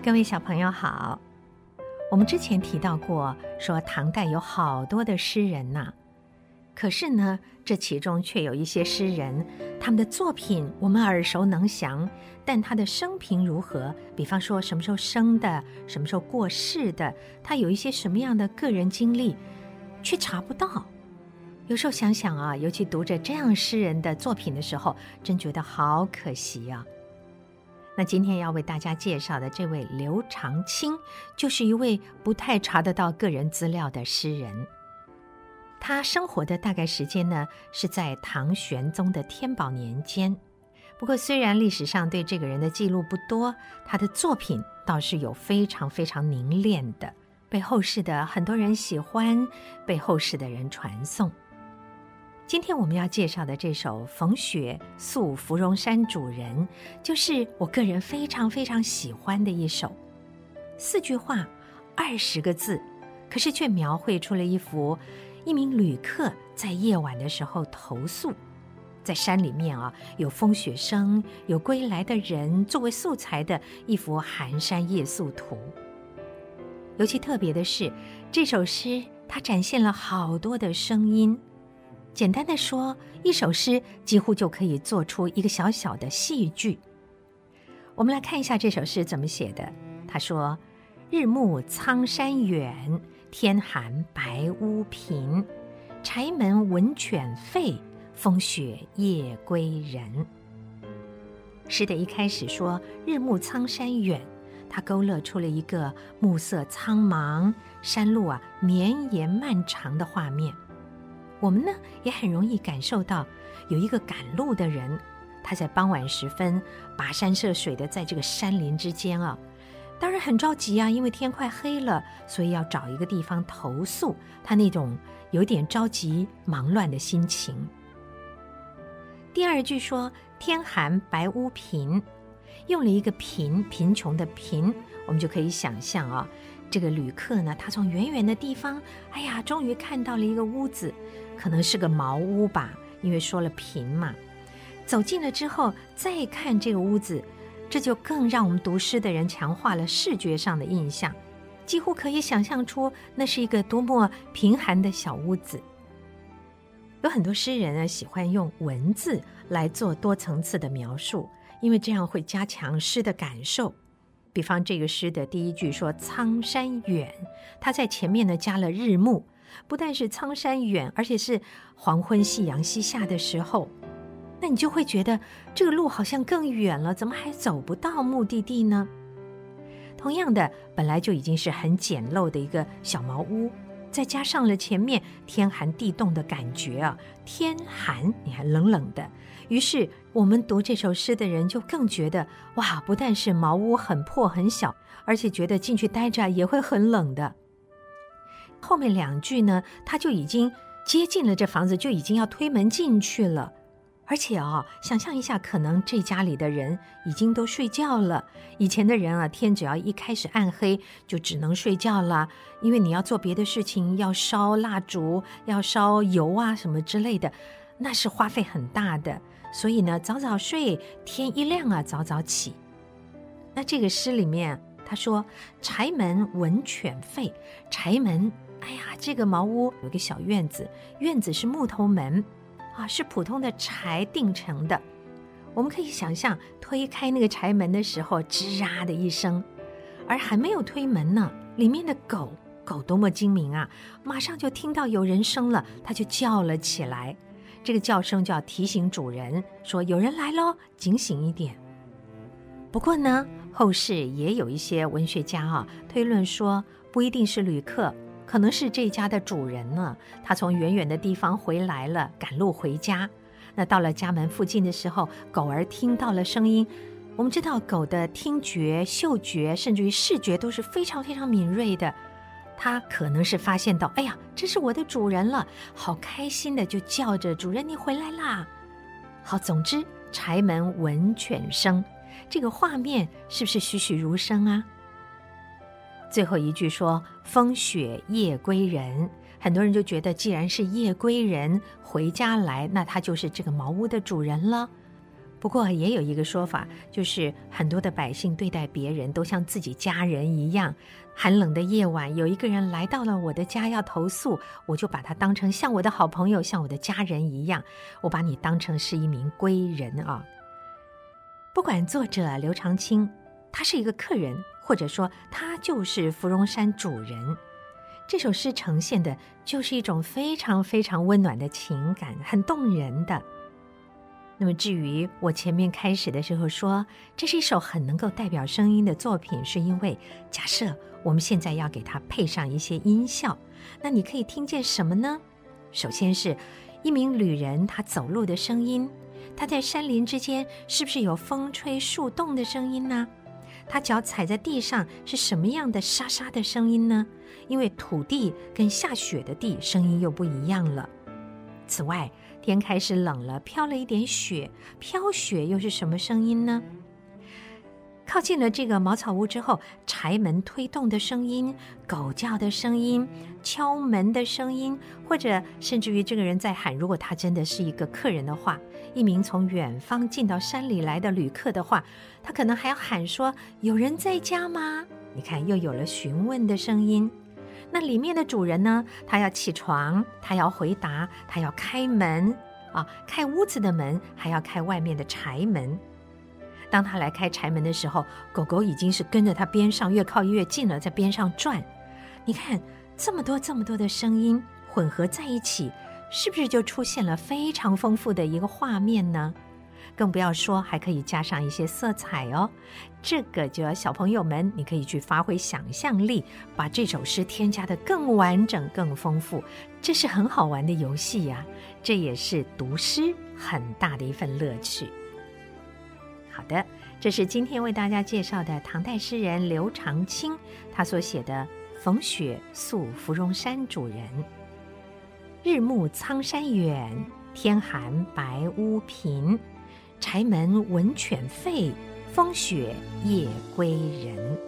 各位小朋友好，我们之前提到过，说唐代有好多的诗人呐，可是呢，这其中却有一些诗人，他们的作品我们耳熟能详，但他的生平如何，比方说什么时候生的，什么时候过世的，他有一些什么样的个人经历，却查不到。有时候想想啊，尤其读着这样诗人的作品的时候，真觉得好可惜啊。那今天要为大家介绍的这位刘长卿，就是一位不太查得到个人资料的诗人。他生活的大概时间呢，是在唐玄宗的天宝年间。不过，虽然历史上对这个人的记录不多，他的作品倒是有非常非常凝练的，被后世的很多人喜欢，被后世的人传颂。今天我们要介绍的这首《冯雪宿芙蓉山主人》，就是我个人非常非常喜欢的一首。四句话，二十个字，可是却描绘出了一幅一名旅客在夜晚的时候投宿，在山里面啊，有风雪声，有归来的人作为素材的一幅寒山夜宿图。尤其特别的是，这首诗它展现了好多的声音。简单的说，一首诗几乎就可以做出一个小小的戏剧。我们来看一下这首诗怎么写的。他说：“日暮苍山远，天寒白屋贫。柴门闻犬吠，风雪夜归人。”诗的一开始说“日暮苍山远”，他勾勒出了一个暮色苍茫、山路啊绵延漫长的画面。我们呢也很容易感受到，有一个赶路的人，他在傍晚时分跋山涉水的在这个山林之间啊，当然很着急啊，因为天快黑了，所以要找一个地方投宿。他那种有点着急、忙乱的心情。第二句说“天寒白屋贫”，用了一个“贫”贫穷的“贫”，我们就可以想象啊。这个旅客呢，他从远远的地方，哎呀，终于看到了一个屋子，可能是个茅屋吧，因为说了贫嘛。走近了之后，再看这个屋子，这就更让我们读诗的人强化了视觉上的印象，几乎可以想象出那是一个多么贫寒的小屋子。有很多诗人呢，喜欢用文字来做多层次的描述，因为这样会加强诗的感受。比方这个诗的第一句说“苍山远”，他在前面呢加了“日暮”，不但是苍山远，而且是黄昏、夕阳西下的时候，那你就会觉得这个路好像更远了，怎么还走不到目的地呢？同样的，本来就已经是很简陋的一个小茅屋，再加上了前面天寒地冻的感觉啊，天寒，你还冷冷的。于是，我们读这首诗的人就更觉得，哇，不但是茅屋很破很小，而且觉得进去待着也会很冷的。后面两句呢，他就已经接近了这房子，就已经要推门进去了。而且啊，想象一下，可能这家里的人已经都睡觉了。以前的人啊，天只要一开始暗黑，就只能睡觉了，因为你要做别的事情，要烧蜡烛，要烧油啊什么之类的，那是花费很大的。所以呢，早早睡，天一亮啊，早早起。那这个诗里面，他说：“柴门闻犬吠。”柴门，哎呀，这个茅屋有个小院子，院子是木头门，啊，是普通的柴钉成的。我们可以想象，推开那个柴门的时候，吱呀的一声，而还没有推门呢，里面的狗狗多么精明啊，马上就听到有人声了，它就叫了起来。这个叫声就要提醒主人说有人来喽，警醒一点。不过呢，后世也有一些文学家啊推论说，不一定是旅客，可能是这家的主人呢。他从远远的地方回来了，赶路回家。那到了家门附近的时候，狗儿听到了声音。我们知道狗的听觉、嗅觉，甚至于视觉都是非常非常敏锐的。他可能是发现到，哎呀，这是我的主人了，好开心的就叫着主人，你回来啦！好，总之柴门闻犬声，这个画面是不是栩栩如生啊？最后一句说风雪夜归人，很多人就觉得，既然是夜归人回家来，那他就是这个茅屋的主人了。不过也有一个说法，就是很多的百姓对待别人都像自己家人一样。寒冷的夜晚，有一个人来到了我的家要投宿，我就把他当成像我的好朋友，像我的家人一样。我把你当成是一名归人啊。不管作者刘长卿，他是一个客人，或者说他就是芙蓉山主人，这首诗呈现的就是一种非常非常温暖的情感，很动人的。那么，至于我前面开始的时候说，这是一首很能够代表声音的作品，是因为假设我们现在要给它配上一些音效，那你可以听见什么呢？首先是一名旅人他走路的声音，他在山林之间是不是有风吹树动的声音呢？他脚踩在地上是什么样的沙沙的声音呢？因为土地跟下雪的地声音又不一样了。此外，天开始冷了，飘了一点雪，飘雪又是什么声音呢？靠近了这个茅草屋之后，柴门推动的声音、狗叫的声音、敲门的声音，或者甚至于这个人在喊，如果他真的是一个客人的话，一名从远方进到山里来的旅客的话，他可能还要喊说：“有人在家吗？”你看，又有了询问的声音。那里面的主人呢？他要起床，他要回答，他要开门啊，开屋子的门，还要开外面的柴门。当他来开柴门的时候，狗狗已经是跟着他边上越靠越近了，在边上转。你看这么多这么多的声音混合在一起，是不是就出现了非常丰富的一个画面呢？更不要说还可以加上一些色彩哦，这个就要小朋友们，你可以去发挥想象力，把这首诗添加的更完整、更丰富，这是很好玩的游戏呀，这也是读诗很大的一份乐趣。好的，这是今天为大家介绍的唐代诗人刘长卿他所写的《逢雪宿芙蓉山主人》：日暮苍山远，天寒白屋贫。柴门闻犬吠，风雪夜归人。